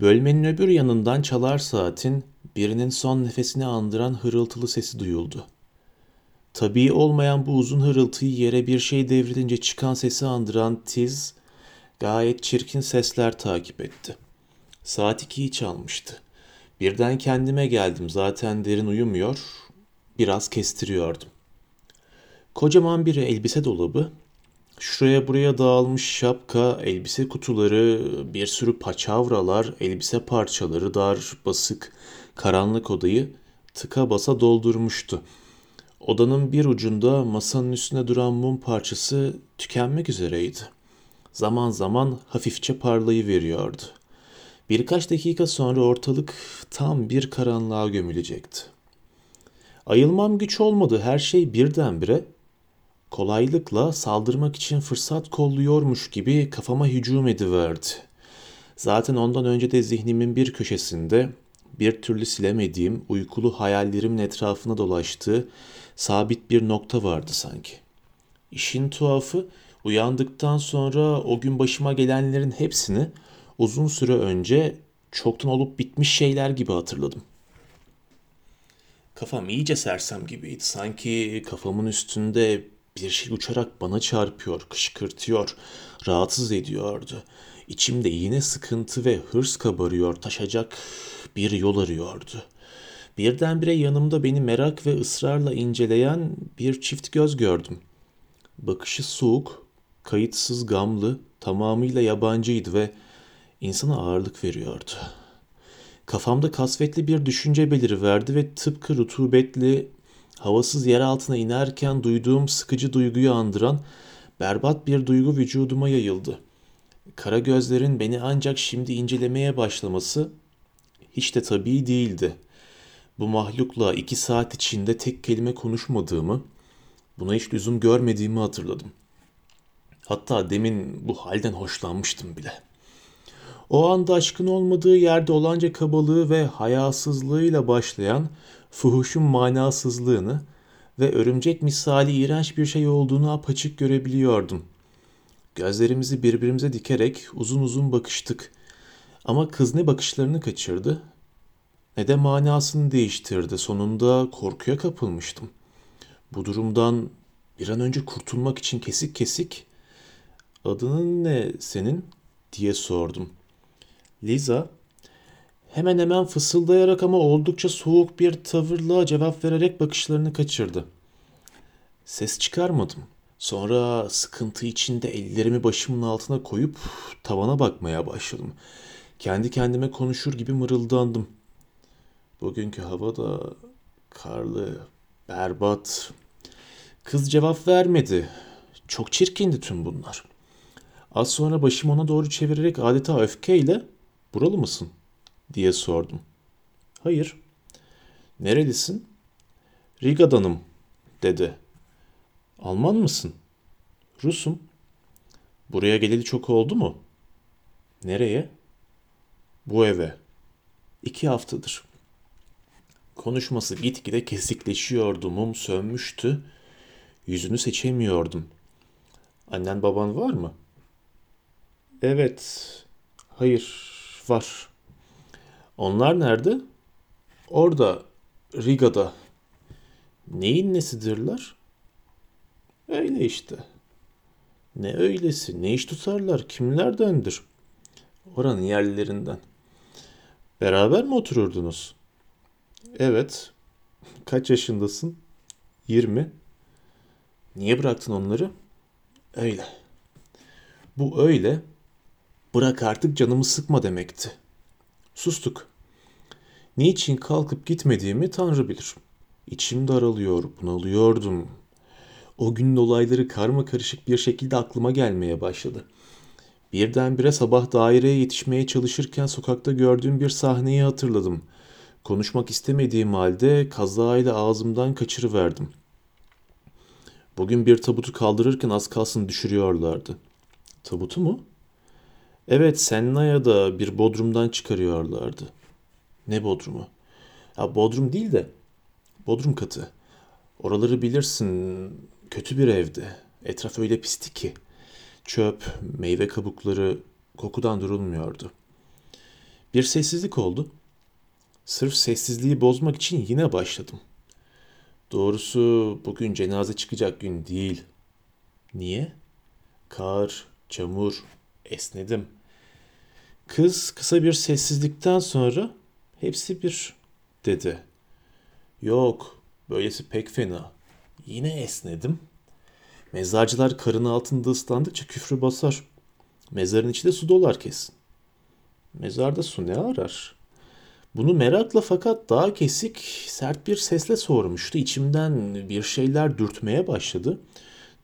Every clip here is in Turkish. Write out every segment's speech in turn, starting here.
Bölmenin öbür yanından çalar saatin birinin son nefesini andıran hırıltılı sesi duyuldu. Tabii olmayan bu uzun hırıltıyı yere bir şey devrilince çıkan sesi andıran tiz, gayet çirkin sesler takip etti. Saat ikiyi çalmıştı. Birden kendime geldim. Zaten derin uyumuyor, biraz kestiriyordum. Kocaman bir elbise dolabı, şuraya buraya dağılmış şapka, elbise kutuları, bir sürü paçavralar, elbise parçaları, dar, basık, karanlık odayı tıka basa doldurmuştu. Odanın bir ucunda masanın üstünde duran mum parçası tükenmek üzereydi. Zaman zaman hafifçe parlayı veriyordu. Birkaç dakika sonra ortalık tam bir karanlığa gömülecekti. Ayılmam güç olmadı. Her şey birdenbire kolaylıkla saldırmak için fırsat kolluyormuş gibi kafama hücum ediverdi. Zaten ondan önce de zihnimin bir köşesinde bir türlü silemediğim uykulu hayallerimin etrafına dolaştığı sabit bir nokta vardı sanki. İşin tuhafı uyandıktan sonra o gün başıma gelenlerin hepsini uzun süre önce çoktan olup bitmiş şeyler gibi hatırladım. Kafam iyice sersem gibiydi. Sanki kafamın üstünde bir şey uçarak bana çarpıyor, kışkırtıyor, rahatsız ediyordu. İçimde yine sıkıntı ve hırs kabarıyor, taşacak bir yol arıyordu. Birdenbire yanımda beni merak ve ısrarla inceleyen bir çift göz gördüm. Bakışı soğuk, kayıtsız gamlı, tamamıyla yabancıydı ve insana ağırlık veriyordu. Kafamda kasvetli bir düşünce beliriverdi ve tıpkı rutubetli, havasız yer altına inerken duyduğum sıkıcı duyguyu andıran berbat bir duygu vücuduma yayıldı. Kara gözlerin beni ancak şimdi incelemeye başlaması hiç de tabii değildi. Bu mahlukla iki saat içinde tek kelime konuşmadığımı, buna hiç lüzum görmediğimi hatırladım. Hatta demin bu halden hoşlanmıştım bile. O anda aşkın olmadığı yerde olanca kabalığı ve hayasızlığıyla başlayan fuhuşun manasızlığını ve örümcek misali iğrenç bir şey olduğunu apaçık görebiliyordum. Gözlerimizi birbirimize dikerek uzun uzun bakıştık. Ama kız ne bakışlarını kaçırdı ne de manasını değiştirdi. Sonunda korkuya kapılmıştım. Bu durumdan bir an önce kurtulmak için kesik kesik adının ne senin diye sordum. Liza hemen hemen fısıldayarak ama oldukça soğuk bir tavırla cevap vererek bakışlarını kaçırdı. Ses çıkarmadım. Sonra sıkıntı içinde ellerimi başımın altına koyup tavana bakmaya başladım. Kendi kendime konuşur gibi mırıldandım. Bugünkü hava da karlı, berbat. Kız cevap vermedi. Çok çirkindi tüm bunlar. Az sonra başımı ona doğru çevirerek adeta öfkeyle "Buralı mısın?" Diye sordum. "Hayır." "Nerelisin?" "Riga'danım." dedi. "Alman mısın?" "Rusum." "Buraya geleli çok oldu mu?" "Nereye?" "Bu eve." "İki haftadır." Konuşması gitgide kesikleşiyordu, mum sönmüştü. Yüzünü seçemiyordum. Annen baban var mı? Evet. Hayır, var. Onlar nerede? Orada, Riga'da. Neyin nesidirler? Öyle işte. Ne öylesi, ne iş tutarlar, kimlerdendir? Oranın yerlilerinden. Beraber mi otururdunuz? Evet. Kaç yaşındasın? 20. Niye bıraktın onları? Öyle. Bu öyle. Bırak artık canımı sıkma demekti. Sustuk. Niçin kalkıp gitmediğimi Tanrı bilir. İçim daralıyor, bunalıyordum. O günün olayları karma karışık bir şekilde aklıma gelmeye başladı. Birdenbire sabah daireye yetişmeye çalışırken sokakta gördüğüm bir sahneyi hatırladım. Konuşmak istemediğim halde kazayla ağzımdan kaçırıverdim. Bugün bir tabutu kaldırırken az kalsın düşürüyorlardı. Tabutu mu? Evet, Sennaya'da bir bodrumdan çıkarıyorlardı. Ne bodrumu? Ya bodrum değil de bodrum katı. Oraları bilirsin, kötü bir evdi. Etraf öyle pisti ki. Çöp, meyve kabukları kokudan durulmuyordu. Bir sessizlik oldu. Sırf sessizliği bozmak için yine başladım. Doğrusu bugün cenaze çıkacak gün değil. Niye? Kar, çamur, esnedim. Kız kısa bir sessizlikten sonra hepsi bir dedi. Yok, böylesi pek fena. Yine esnedim. Mezarcılar karın altında ıslandıkça küfrü basar. Mezarın içinde su dolar kesin. Mezarda su ne arar? Bunu merakla fakat daha kesik, sert bir sesle sormuştu. İçimden bir şeyler dürtmeye başladı.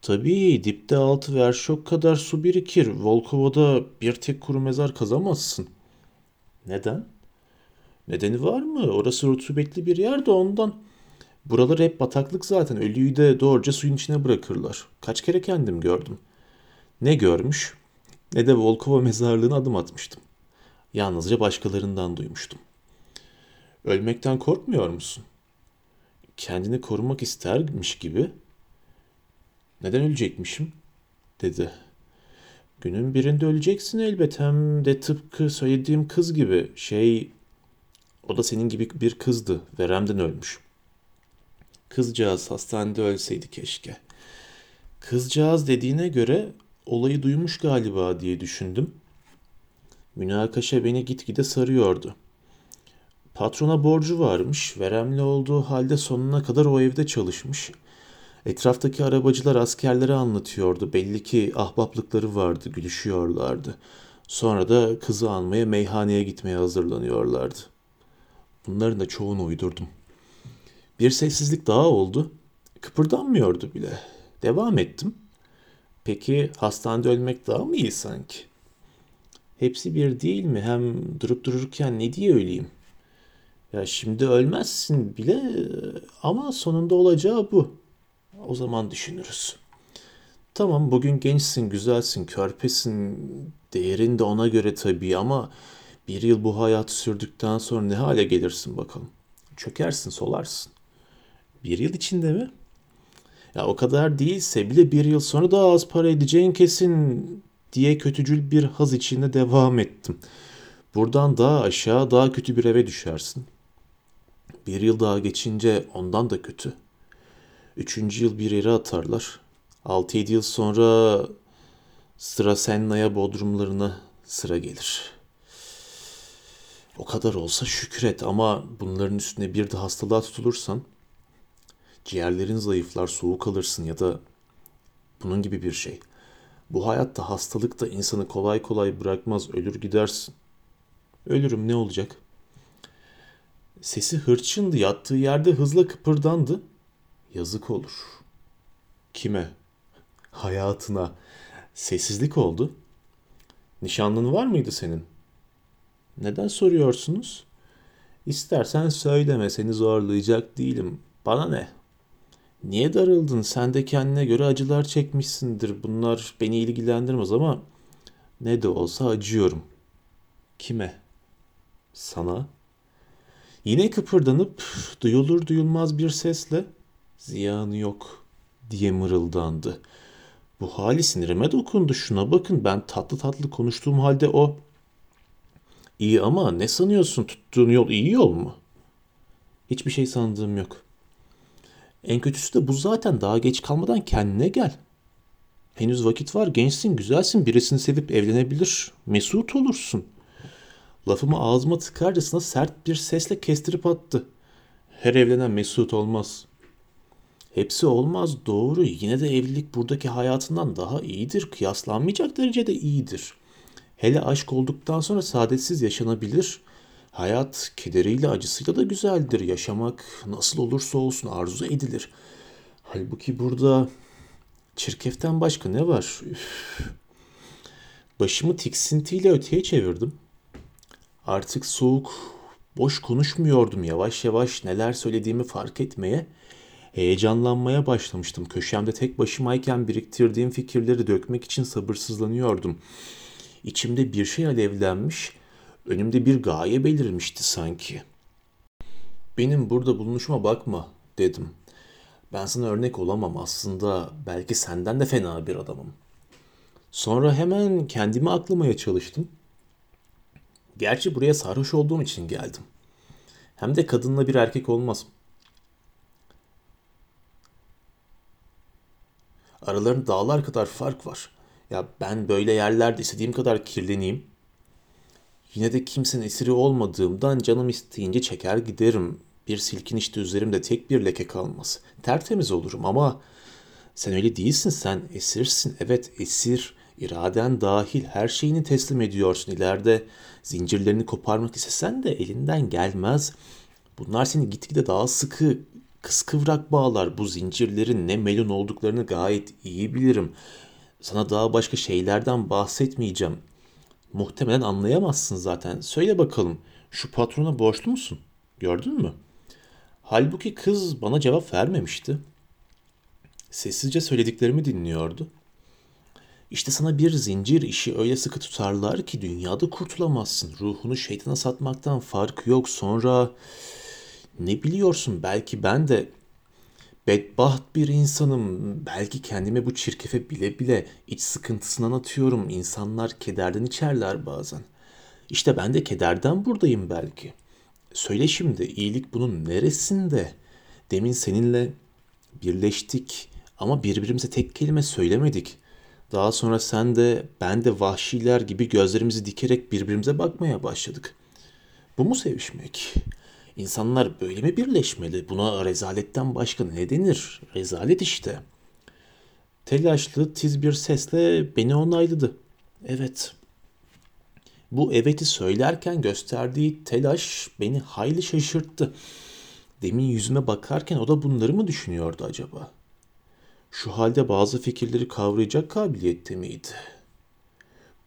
Tabii dipte altı verşok kadar su birikir. Volkova'da bir tek kuru mezar kazamazsın. Neden? Nedeni var mı? Orası rutubetli bir yer de ondan. Buralar hep bataklık zaten. Ölüyü de doğruca suyun içine bırakırlar. Kaç kere kendim gördüm. Ne görmüş ne de Volkova mezarlığına adım atmıştım. Yalnızca başkalarından duymuştum. Ölmekten korkmuyor musun? Kendini korumak istermiş gibi. Neden ölecekmişim? dedi. Günün birinde öleceksin elbet hem de tıpkı söylediğim kız gibi. Şey, o da senin gibi bir kızdı. Veremden ölmüş. Kızcağız hastanede ölseydi keşke. Kızcağız dediğine göre olayı duymuş galiba diye düşündüm. Münakaşa beni gitgide sarıyordu. Patrona borcu varmış, veremli olduğu halde sonuna kadar o evde çalışmış. Etraftaki arabacılar askerlere anlatıyordu. Belli ki ahbaplıkları vardı, gülüşüyorlardı. Sonra da kızı almaya meyhaneye gitmeye hazırlanıyorlardı. Bunların da çoğunu uydurdum. Bir sessizlik daha oldu. Kıpırdanmıyordu bile. Devam ettim. Peki hastanede ölmek daha mı iyi sanki? Hepsi bir değil mi? Hem durup dururken ne diye öleyim? Ya şimdi ölmezsin bile ama sonunda olacağı bu. O zaman düşünürüz. Tamam bugün gençsin, güzelsin, körpesin. Değerin de ona göre tabii ama bir yıl bu hayatı sürdükten sonra ne hale gelirsin bakalım. Çökersin, solarsın. Bir yıl içinde mi? Ya o kadar değilse bile bir yıl sonra daha az para edeceğin kesin diye kötücül bir haz içinde devam ettim. Buradan daha aşağı daha kötü bir eve düşersin. Bir yıl daha geçince ondan da kötü. Üçüncü yıl bir yere atarlar. Altı yedi yıl sonra sıra Senna'ya bodrumlarına sıra gelir. O kadar olsa şükret ama bunların üstüne bir de hastalığa tutulursan ciğerlerin zayıflar, soğuk alırsın ya da bunun gibi bir şey. Bu hayatta hastalık da insanı kolay kolay bırakmaz, ölür gidersin. Ölürüm ne olacak? Sesi hırçındı, yattığı yerde hızla kıpırdandı. Yazık olur. Kime? Hayatına. Sessizlik oldu. Nişanlın var mıydı senin? Neden soruyorsunuz? İstersen söyleme seni zorlayacak değilim. Bana ne? Niye darıldın? Sen de kendine göre acılar çekmişsindir. Bunlar beni ilgilendirmez ama ne de olsa acıyorum. Kime? Sana? Yine kıpırdanıp duyulur duyulmaz bir sesle ziyanı yok diye mırıldandı. Bu hali sinirime dokundu. Şuna bakın ben tatlı tatlı konuştuğum halde o İyi ama ne sanıyorsun tuttuğun yol iyi yol mu? Hiçbir şey sandığım yok. En kötüsü de bu zaten daha geç kalmadan kendine gel. Henüz vakit var, gençsin, güzelsin, birisini sevip evlenebilir, mesut olursun. Lafımı ağzıma tıkarcasına sert bir sesle kestirip attı. Her evlenen mesut olmaz. Hepsi olmaz doğru. Yine de evlilik buradaki hayatından daha iyidir. Kıyaslanmayacak derecede iyidir. Hele aşk olduktan sonra saadetsiz yaşanabilir. Hayat kederiyle acısıyla da güzeldir. Yaşamak nasıl olursa olsun arzu edilir. Halbuki burada çirkeften başka ne var? Üf. Başımı tiksintiyle öteye çevirdim. Artık soğuk, boş konuşmuyordum yavaş yavaş neler söylediğimi fark etmeye, heyecanlanmaya başlamıştım. Köşemde tek başımayken biriktirdiğim fikirleri dökmek için sabırsızlanıyordum. İçimde bir şey alevlenmiş, önümde bir gaye belirmişti sanki. Benim burada bulunuşuma bakma dedim. Ben sana örnek olamam aslında belki senden de fena bir adamım. Sonra hemen kendimi aklamaya çalıştım. Gerçi buraya sarhoş olduğum için geldim. Hem de kadınla bir erkek olmaz. Aralarında dağlar kadar fark var. Ya ben böyle yerlerde istediğim kadar kirleneyim. Yine de kimsenin esiri olmadığımdan canım isteyince çeker giderim. Bir silkin işte üzerimde tek bir leke kalmaz. Tertemiz olurum ama sen öyle değilsin sen esirsin. Evet esir. İraden dahil her şeyini teslim ediyorsun. İleride zincirlerini koparmak istesen de elinden gelmez. Bunlar seni gitgide daha sıkı, kıskıvrak bağlar. Bu zincirlerin ne melun olduklarını gayet iyi bilirim. Sana daha başka şeylerden bahsetmeyeceğim. Muhtemelen anlayamazsın zaten. Söyle bakalım, şu patrona borçlu musun? Gördün mü? Halbuki kız bana cevap vermemişti. Sessizce söylediklerimi dinliyordu. İşte sana bir zincir işi öyle sıkı tutarlar ki dünyada kurtulamazsın. Ruhunu şeytana satmaktan farkı yok. Sonra ne biliyorsun belki ben de bedbaht bir insanım. Belki kendime bu çirkefe bile bile iç sıkıntısından atıyorum. İnsanlar kederden içerler bazen. İşte ben de kederden buradayım belki. Söyle şimdi iyilik bunun neresinde? Demin seninle birleştik ama birbirimize tek kelime söylemedik. Daha sonra sen de ben de vahşiler gibi gözlerimizi dikerek birbirimize bakmaya başladık. Bu mu sevişmek? İnsanlar böyle mi birleşmeli? Buna rezaletten başka ne denir? Rezalet işte. Telaşlı, tiz bir sesle beni onayladı. Evet. Bu eveti söylerken gösterdiği telaş beni hayli şaşırttı. Demin yüzüme bakarken o da bunları mı düşünüyordu acaba? Şu halde bazı fikirleri kavrayacak kabiliyette miydi?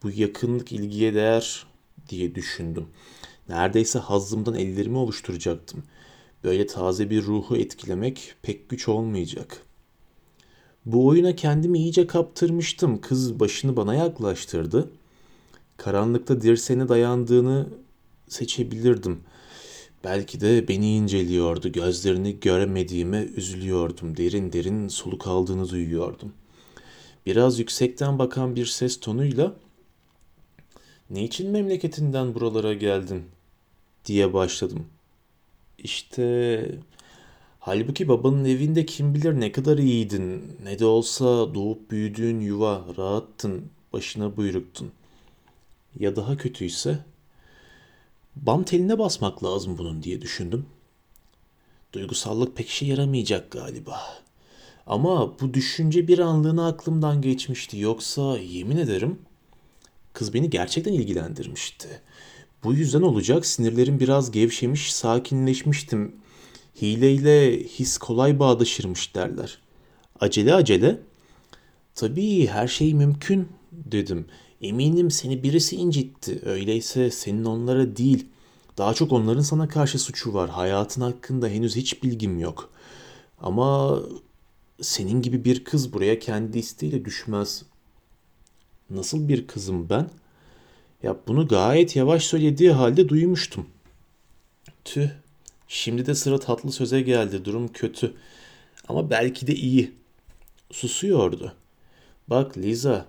Bu yakınlık ilgiye değer diye düşündüm. Neredeyse hazzımdan ellerimi ovuşturacaktım. Böyle taze bir ruhu etkilemek pek güç olmayacak. Bu oyuna kendimi iyice kaptırmıştım. Kız başını bana yaklaştırdı. Karanlıkta dirseğine dayandığını seçebilirdim. Belki de beni inceliyordu. Gözlerini göremediğime üzülüyordum. Derin derin soluk aldığını duyuyordum. Biraz yüksekten bakan bir ses tonuyla "Ne için memleketinden buralara geldin?" diye başladım. İşte halbuki babanın evinde kim bilir ne kadar iyiydin. Ne de olsa doğup büyüdüğün yuva rahattın, başına buyruktun. Ya daha kötüyse bam teline basmak lazım bunun diye düşündüm. Duygusallık pek işe yaramayacak galiba. Ama bu düşünce bir anlığına aklımdan geçmişti. Yoksa yemin ederim kız beni gerçekten ilgilendirmişti. Bu yüzden olacak sinirlerim biraz gevşemiş, sakinleşmiştim. Hileyle his kolay bağdaşırmış derler. Acele acele. Tabii her şey mümkün dedim. Eminim seni birisi incitti. Öyleyse senin onlara değil, daha çok onların sana karşı suçu var. Hayatın hakkında henüz hiç bilgim yok. Ama senin gibi bir kız buraya kendi isteğiyle düşmez. Nasıl bir kızım ben? Ya bunu gayet yavaş söylediği halde duymuştum. Tüh. Şimdi de sıra tatlı söze geldi. Durum kötü. Ama belki de iyi. Susuyordu. Bak Liza,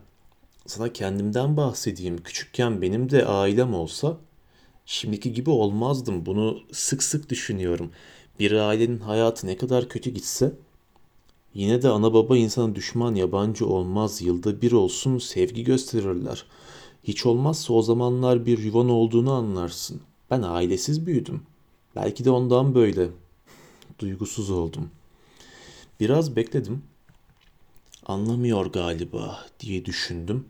sana kendimden bahsedeyim. Küçükken benim de ailem olsa şimdiki gibi olmazdım. Bunu sık sık düşünüyorum. Bir ailenin hayatı ne kadar kötü gitse yine de ana baba insana düşman yabancı olmaz. Yılda bir olsun sevgi gösterirler. Hiç olmazsa o zamanlar bir yuvan olduğunu anlarsın. Ben ailesiz büyüdüm. Belki de ondan böyle. Duygusuz oldum. Biraz bekledim. Anlamıyor galiba diye düşündüm.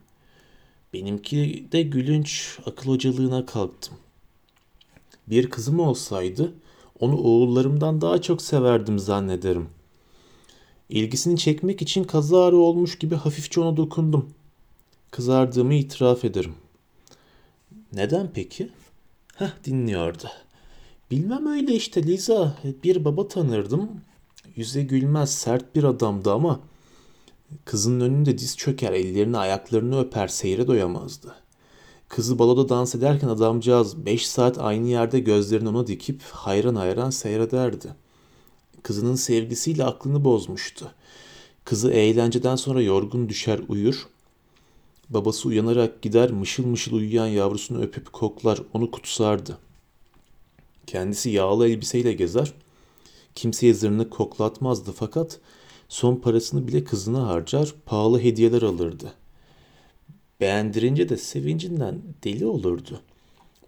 Benimki de gülünç akıl hocalığına kalktım. Bir kızım olsaydı onu oğullarımdan daha çok severdim zannederim. İlgisini çekmek için kazara olmuş gibi hafifçe ona dokundum. Kızardığımı itiraf ederim. Neden peki? Heh dinliyordu. Bilmem öyle işte Liza. Bir baba tanırdım. Yüze gülmez sert bir adamdı ama kızın önünde diz çöker ellerini ayaklarını öper seyre doyamazdı. Kızı baloda dans ederken adamcağız beş saat aynı yerde gözlerini ona dikip hayran hayran seyrederdi. Kızının sevgisiyle aklını bozmuştu. Kızı eğlenceden sonra yorgun düşer uyur. Babası uyanarak gider mışıl mışıl uyuyan yavrusunu öpüp koklar, onu kutsardı. Kendisi yağlı elbiseyle gezer, kimseye zırnık koklatmazdı fakat son parasını bile kızına harcar, pahalı hediyeler alırdı. Beğendirince de sevincinden deli olurdu.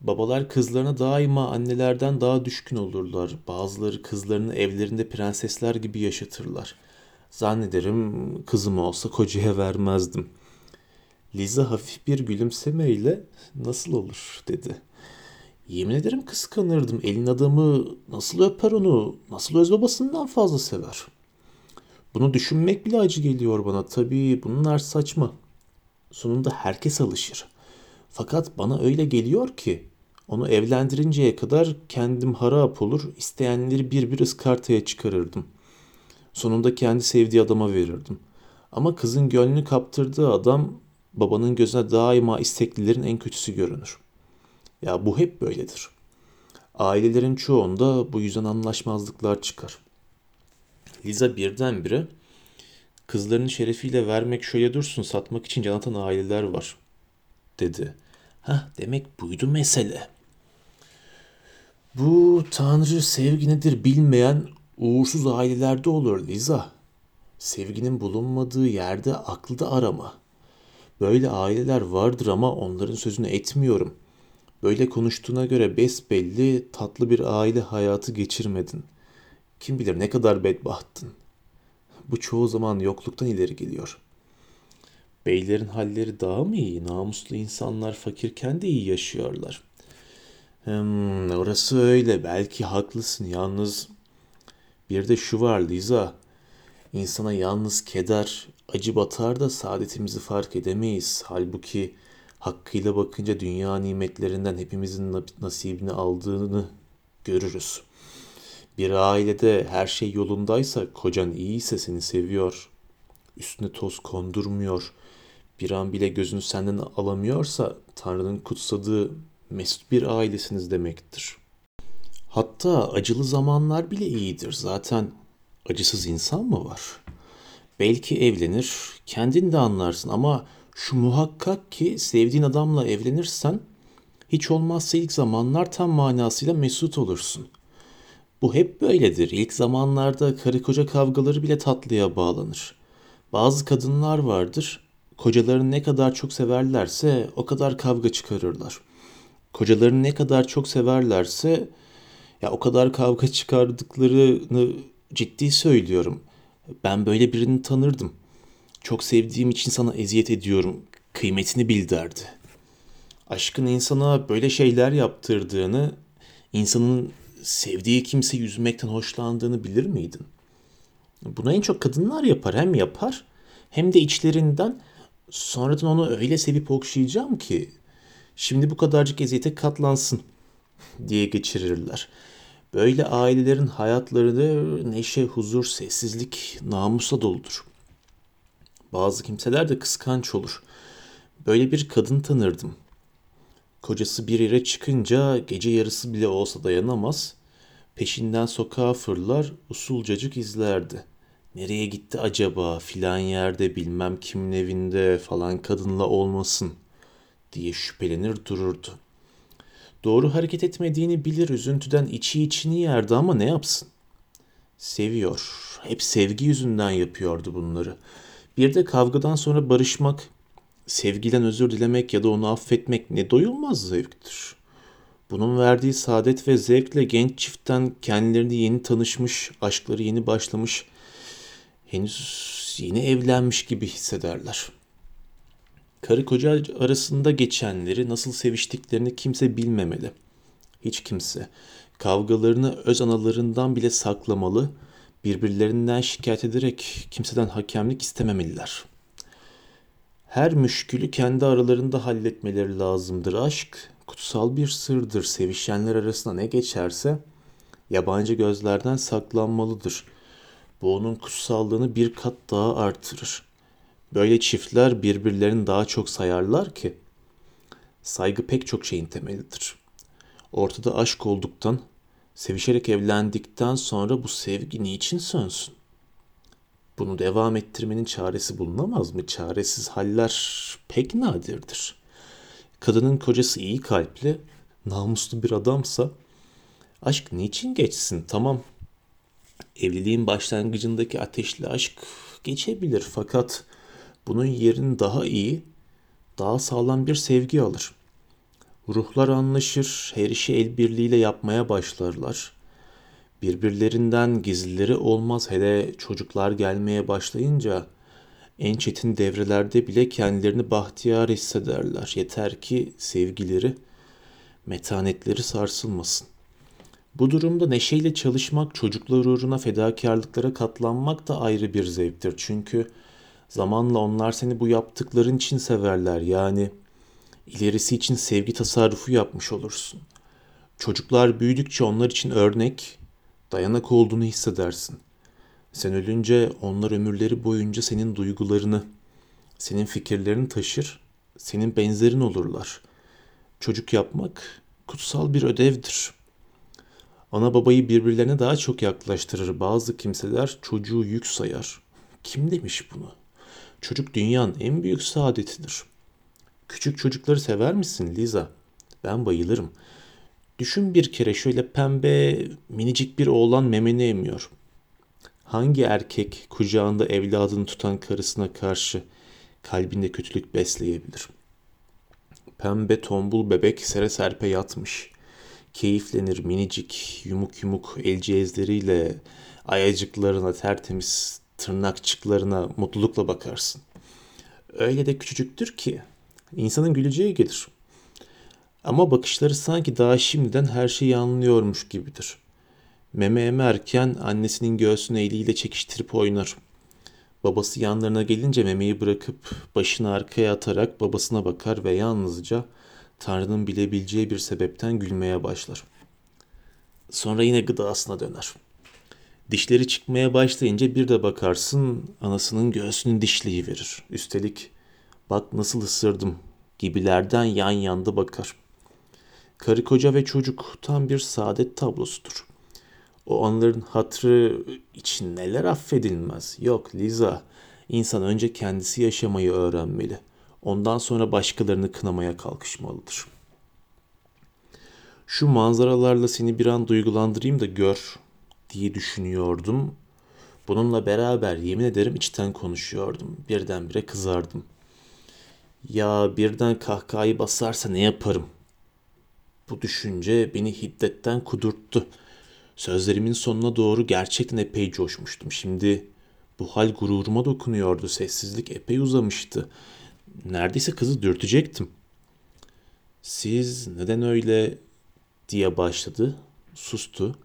Babalar kızlarına daima annelerden daha düşkün olurlar. Bazıları kızlarını evlerinde prensesler gibi yaşatırlar. Zannederim kızım olsa kocaya vermezdim. Liza hafif bir gülümsemeyle nasıl olur dedi. Yemin ederim kıskanırdım. Elin adamı nasıl öper onu, nasıl öz babasından fazla sever. Bunu düşünmek bile acı geliyor bana. Tabii bunlar saçma. Sonunda herkes alışır. Fakat bana öyle geliyor ki onu evlendirinceye kadar kendim harap olur, isteyenleri bir bir ıskartaya çıkarırdım. Sonunda kendi sevdiği adama verirdim. Ama kızın gönlünü kaptırdığı adam babanın gözüne daima isteklilerin en kötüsü görünür. Ya bu hep böyledir. Ailelerin çoğunda bu yüzden anlaşmazlıklar çıkar. Liza birdenbire kızlarının şerefiyle vermek şöyle dursun satmak için can aileler var dedi. Ha demek buydu mesele. Bu tanrı sevgi nedir bilmeyen uğursuz ailelerde olur Liza. Sevginin bulunmadığı yerde aklı da arama. Böyle aileler vardır ama onların sözünü etmiyorum. Böyle konuştuğuna göre besbelli tatlı bir aile hayatı geçirmedin. Kim bilir ne kadar bedbahttın. Bu çoğu zaman yokluktan ileri geliyor. Beylerin halleri daha mı iyi? Namuslu insanlar fakirken de iyi yaşıyorlar. Hmm, orası öyle. Belki haklısın. Yalnız bir de şu var Liza. İnsana yalnız keder, acı batar da saadetimizi fark edemeyiz. Halbuki hakkıyla bakınca dünya nimetlerinden hepimizin nasibini aldığını görürüz. Bir ailede her şey yolundaysa, kocan iyiyse seni seviyor, üstüne toz kondurmuyor, bir an bile gözünü senden alamıyorsa Tanrı'nın kutsadığı mesut bir ailesiniz demektir. Hatta acılı zamanlar bile iyidir. Zaten acısız insan mı var? Belki evlenir, kendin de anlarsın ama şu muhakkak ki sevdiğin adamla evlenirsen hiç olmazsa ilk zamanlar tam manasıyla mesut olursun. Bu hep böyledir. İlk zamanlarda karı koca kavgaları bile tatlıya bağlanır. Bazı kadınlar vardır, kocalarını ne kadar çok severlerse o kadar kavga çıkarırlar. Kocalarını ne kadar çok severlerse ya o kadar kavga çıkardıklarını ciddi söylüyorum. Ben böyle birini tanırdım. Çok sevdiğim için sana eziyet ediyorum. Kıymetini bil derdi. Aşkın insana böyle şeyler yaptırdığını, insanın sevdiği kimse yüzmekten hoşlandığını bilir miydin? Buna en çok kadınlar yapar. Hem yapar hem de içlerinden sonradan onu öyle sevip okşayacağım ki şimdi bu kadarcık eziyete katlansın diye geçirirler. Böyle ailelerin hayatları neşe, huzur, sessizlik, namusla doludur. Bazı kimseler de kıskanç olur. Böyle bir kadın tanırdım. Kocası bir yere çıkınca gece yarısı bile olsa dayanamaz. Peşinden sokağa fırlar, usulcacık izlerdi. Nereye gitti acaba filan yerde bilmem kimin evinde falan kadınla olmasın diye şüphelenir dururdu. Doğru hareket etmediğini bilir üzüntüden içi içini yerdi ama ne yapsın? Seviyor. Hep sevgi yüzünden yapıyordu bunları. Bir de kavgadan sonra barışmak, sevgiden özür dilemek ya da onu affetmek ne doyulmaz zevktir. Bunun verdiği saadet ve zevkle genç çiftten kendilerini yeni tanışmış, aşkları yeni başlamış, henüz yeni evlenmiş gibi hissederler. Karı koca arasında geçenleri nasıl seviştiklerini kimse bilmemeli. Hiç kimse. Kavgalarını öz analarından bile saklamalı, birbirlerinden şikayet ederek kimseden hakemlik istememeliler. Her müşkülü kendi aralarında halletmeleri lazımdır. Aşk kutsal bir sırdır. Sevişenler arasında ne geçerse yabancı gözlerden saklanmalıdır. Bu onun kutsallığını bir kat daha artırır. Böyle çiftler birbirlerini daha çok sayarlar ki saygı pek çok şeyin temelidir. Ortada aşk olduktan, sevişerek evlendikten sonra bu sevgi niçin sönsün? Bunu devam ettirmenin çaresi bulunamaz mı? Çaresiz haller pek nadirdir. Kadının kocası iyi kalpli, namuslu bir adamsa aşk niçin geçsin? Tamam. Evliliğin başlangıcındaki ateşli aşk geçebilir fakat bunun yerini daha iyi, daha sağlam bir sevgi alır. Ruhlar anlaşır, her işi el birliğiyle yapmaya başlarlar. Birbirlerinden gizlileri olmaz hele çocuklar gelmeye başlayınca en çetin devrelerde bile kendilerini bahtiyar hissederler. Yeter ki sevgileri, metanetleri sarsılmasın. Bu durumda neşeyle çalışmak, çocuklar uğruna fedakarlıklara katlanmak da ayrı bir zevktir. Çünkü zamanla onlar seni bu yaptıkların için severler. Yani ilerisi için sevgi tasarrufu yapmış olursun. Çocuklar büyüdükçe onlar için örnek, dayanak olduğunu hissedersin. Sen ölünce onlar ömürleri boyunca senin duygularını, senin fikirlerini taşır, senin benzerin olurlar. Çocuk yapmak kutsal bir ödevdir. Ana babayı birbirlerine daha çok yaklaştırır. Bazı kimseler çocuğu yük sayar. Kim demiş bunu? Çocuk dünyanın en büyük saadetidir. Küçük çocukları sever misin Liza? Ben bayılırım. Düşün bir kere şöyle pembe minicik bir oğlan memeni emiyor. Hangi erkek kucağında evladını tutan karısına karşı kalbinde kötülük besleyebilir? Pembe tombul bebek sere serpe yatmış. Keyiflenir minicik yumuk yumuk el cihazlarıyla ayacıklarına tertemiz tırnakçıklarına mutlulukla bakarsın. Öyle de küçücüktür ki insanın güleceği gelir. Ama bakışları sanki daha şimdiden her şeyi anlıyormuş gibidir. Meme emerken annesinin göğsünü eliyle çekiştirip oynar. Babası yanlarına gelince memeyi bırakıp başını arkaya atarak babasına bakar ve yalnızca Tanrı'nın bilebileceği bir sebepten gülmeye başlar. Sonra yine gıdasına döner. Dişleri çıkmaya başlayınca bir de bakarsın anasının göğsünün dişliği verir. Üstelik bak nasıl ısırdım gibilerden yan yanda bakar. Karı koca ve çocuk tam bir saadet tablosudur. O anların hatrı için neler affedilmez. Yok Liza, insan önce kendisi yaşamayı öğrenmeli. Ondan sonra başkalarını kınamaya kalkışmalıdır. Şu manzaralarla seni bir an duygulandırayım da gör diye düşünüyordum. Bununla beraber yemin ederim içten konuşuyordum. Birdenbire kızardım. Ya birden kahkahayı basarsa ne yaparım? Bu düşünce beni hiddetten kudurttu. Sözlerimin sonuna doğru gerçekten epey coşmuştum. Şimdi bu hal gururuma dokunuyordu. Sessizlik epey uzamıştı. Neredeyse kızı dürtecektim. Siz neden öyle diye başladı. Sustu.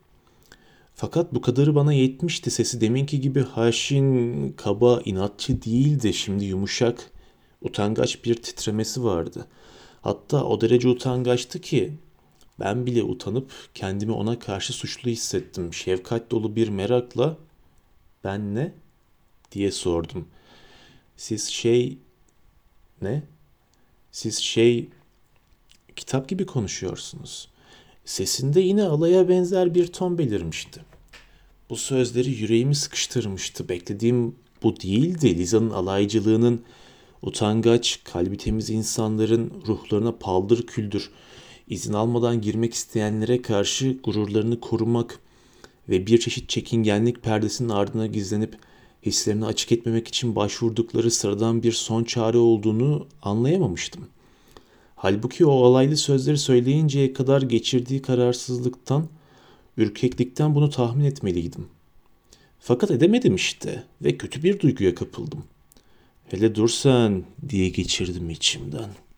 Fakat bu kadarı bana yetmişti. Sesi deminki gibi haşin, kaba, inatçı değildi. Şimdi yumuşak, utangaç bir titremesi vardı. Hatta o derece utangaçtı ki ben bile utanıp kendimi ona karşı suçlu hissettim. Şefkat dolu bir merakla ben ne diye sordum. Siz şey ne? Siz şey kitap gibi konuşuyorsunuz. Sesinde yine alaya benzer bir ton belirmişti. Bu sözleri yüreğimi sıkıştırmıştı. Beklediğim bu değildi. Liza'nın alaycılığının utangaç, kalbi temiz insanların ruhlarına paldır küldür izin almadan girmek isteyenlere karşı gururlarını korumak ve bir çeşit çekingenlik perdesinin ardına gizlenip hislerini açık etmemek için başvurdukları sıradan bir son çare olduğunu anlayamamıştım. Halbuki o alaylı sözleri söyleyinceye kadar geçirdiği kararsızlıktan, ürkeklikten bunu tahmin etmeliydim. Fakat edemedim işte ve kötü bir duyguya kapıldım. Hele dur sen diye geçirdim içimden.''